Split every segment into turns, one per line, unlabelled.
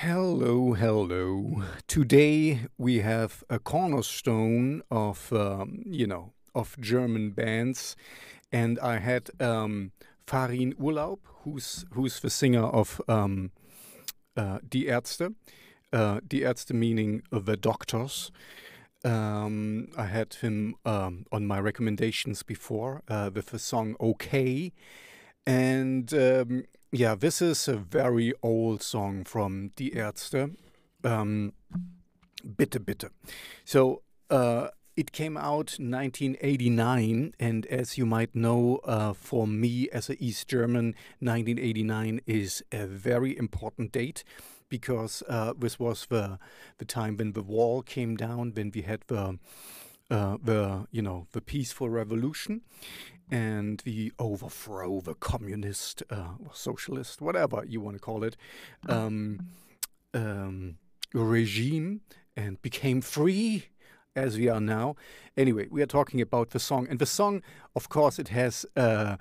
Hello, hello. Today we have a cornerstone of, um, you know, of German bands, and I had um, Farin Urlaub, who's who's the singer of um, uh, Die Ärzte. Uh, Die Ärzte meaning the doctors. Um, I had him um, on my recommendations before uh, with the song "Okay," and um, yeah, this is a very old song from Die Ärzte. Um, bitte, bitte. So uh, it came out 1989, and as you might know, uh, for me as an East German, 1989 is a very important date because uh, this was the the time when the wall came down, when we had the uh, the you know the peaceful revolution, and the overthrow the communist uh, socialist, whatever you want to call it, um, um, regime, and became free as we are now. Anyway, we are talking about the song, and the song, of course, it has. Uh,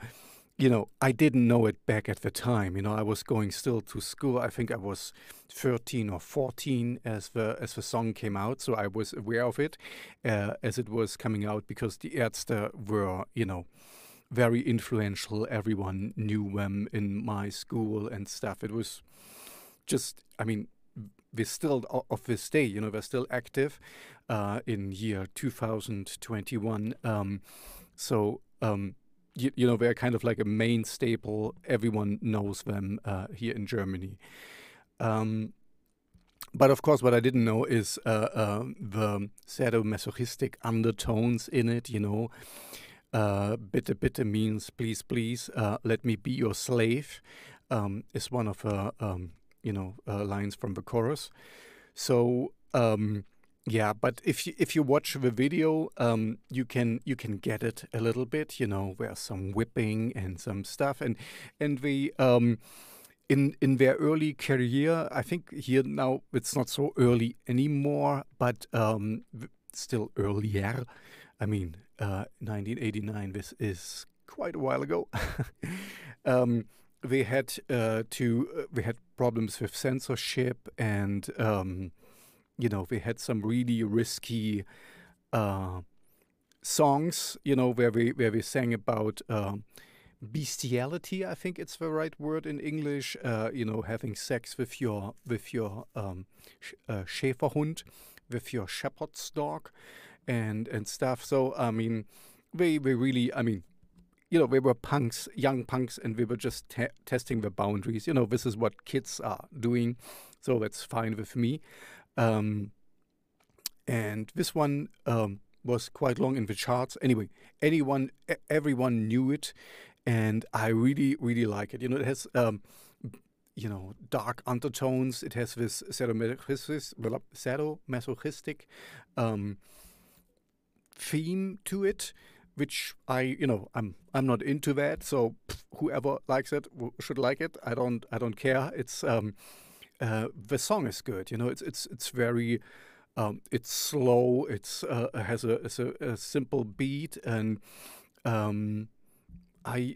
you know, I didn't know it back at the time. You know, I was going still to school. I think I was 13 or 14 as the as the song came out, so I was aware of it uh, as it was coming out because the Ärzte were, you know, very influential. Everyone knew them in my school and stuff. It was just, I mean, we're still of this day, you know, they're still active uh, in year 2021. Um, so, um, you, you, know, they're kind of like a main staple. Everyone knows them uh, here in Germany. Um, but of course, what I didn't know is uh, uh the sadomasochistic undertones in it, you know. Uh, bitte, bitte means please, please, uh, let me be your slave, um, is one of the, um, you know, uh, lines from the chorus. So, um, yeah, but if you if you watch the video, um, you can you can get it a little bit. You know, there's some whipping and some stuff, and and the um, in in their early career, I think here now it's not so early anymore, but um, still earlier. I mean, uh, 1989. This is quite a while ago. um, they had uh, to uh, they had problems with censorship and um, you know, we had some really risky uh, songs, you know, where we where we sang about uh, bestiality. I think it's the right word in English. Uh, you know, having sex with your with your um, sh uh, Schäferhund, with your shepherd's dog, and and stuff. So I mean, we we really, I mean. You know, we were punks, young punks, and we were just te testing the boundaries. You know, this is what kids are doing, so that's fine with me. Um, and this one um, was quite long in the charts. Anyway, anyone, everyone knew it, and I really, really like it. You know, it has, um, you know, dark undertones. It has this sadomasochistic um, theme to it, which I, you know, I'm I'm not into that. So whoever likes it should like it. I don't I don't care. It's um, uh, the song is good. You know, it's it's it's very um, it's slow. It's uh, has a, a, a, simple beat, and um, I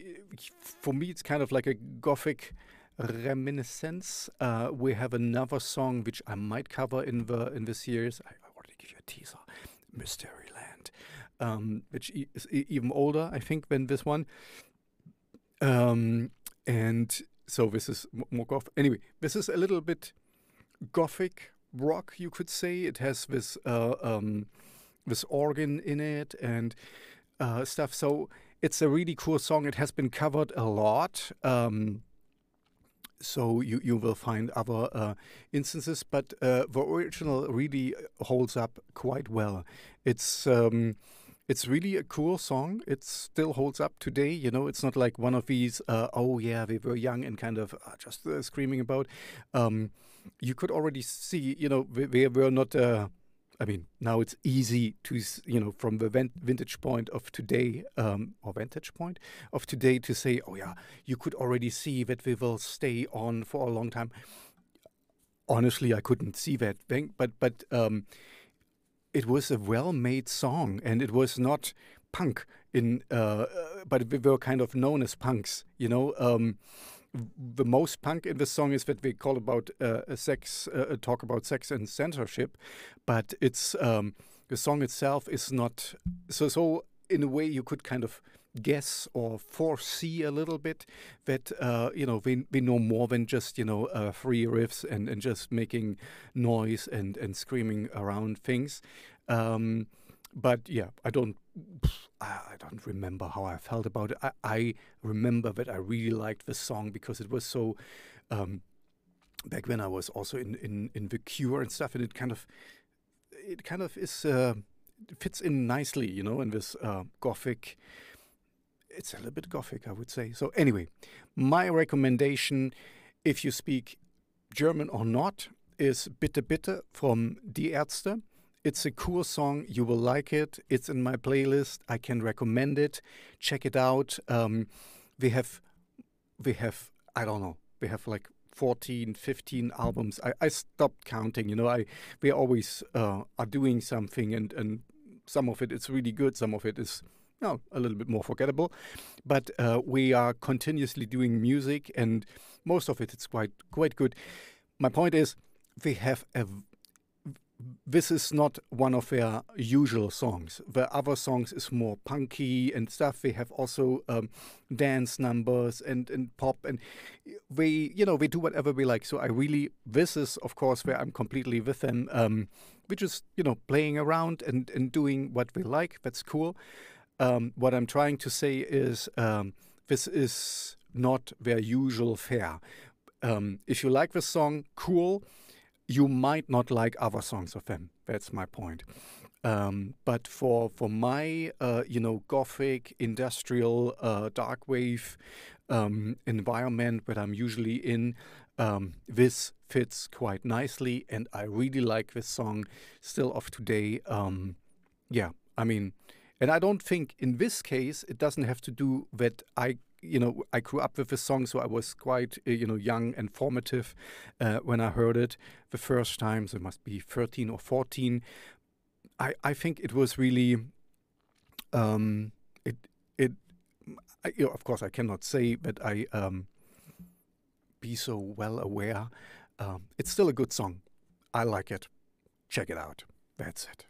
for me it's kind of like a gothic reminiscence. Uh, we have another song which I might cover in the in the series. I, I to give you a teaser, Mystery Land, um, which is even older, I think, than this one. Um, and so this is more goth. Anyway, this is a little bit gothic rock, you could say. It has this uh, um, this organ in it and uh, stuff. So it's a really cool song. It has been covered a lot. Um, so you, you will find other uh, instances, but uh, the original really holds up quite well. It's um, it's really a cool song. It still holds up today. You know, it's not like one of these, uh, oh yeah, we were young and kind of uh, just uh, screaming about. Um, you could already see, you know, we, they were not. Uh, I mean, now it's easy to, you know, from the vintage point of today, um, or vantage point of today, to say, oh yeah, you could already see that they will stay on for a long time. Honestly, I couldn't see that thing, but but. Um, it was a well-made song, and it was not punk in, uh, uh, but we were kind of known as punks, you know. Um, the most punk in the song is that we call about uh, sex, uh, talk about sex and censorship, but it's um, the song itself is not so. So in a way, you could kind of guess or foresee a little bit that uh, you know we, we know more than just you know uh, free riffs and, and just making noise and, and screaming around things. Um, but yeah, I don't I don't remember how I felt about it. I, I remember that I really liked the song because it was so. Um, back when I was also in, in, in the Cure and stuff, and it kind of it kind of is uh, fits in nicely, you know, in this uh, gothic it's a little bit gothic, I would say. So, anyway, my recommendation, if you speak German or not, is Bitte Bitte from Die Ärzte. It's a cool song. You will like it. It's in my playlist. I can recommend it. Check it out. Um, we have, we have, I don't know, we have like 14, 15 albums. I, I stopped counting. You know, I we always uh, are doing something, and and some of it is really good. Some of it is no, a little bit more forgettable. But uh, we are continuously doing music, and most of it it is quite quite good. My point is, we have a. This is not one of their usual songs. The other songs is more punky and stuff. They have also um, dance numbers and, and pop, and we, you know, we do whatever we like. So I really, this is of course where I'm completely with them. Um, we're just, you know, playing around and, and doing what we like. That's cool. Um, what I'm trying to say is um, this is not their usual fare. Um, if you like the song, cool. You might not like other songs of them. That's my point. Um, but for for my uh, you know gothic industrial uh, dark wave um, environment that I'm usually in, um, this fits quite nicely, and I really like this song still of today. yeah, I mean and I don't think in this case it doesn't have to do that I you know I grew up with this song, so I was quite uh, you know young and formative uh, when I heard it the first time. So it must be thirteen or fourteen. I I think it was really um, it it. I, you know, of course, I cannot say that I um, be so well aware. Um, it's still a good song. I like it. Check it out. That's it.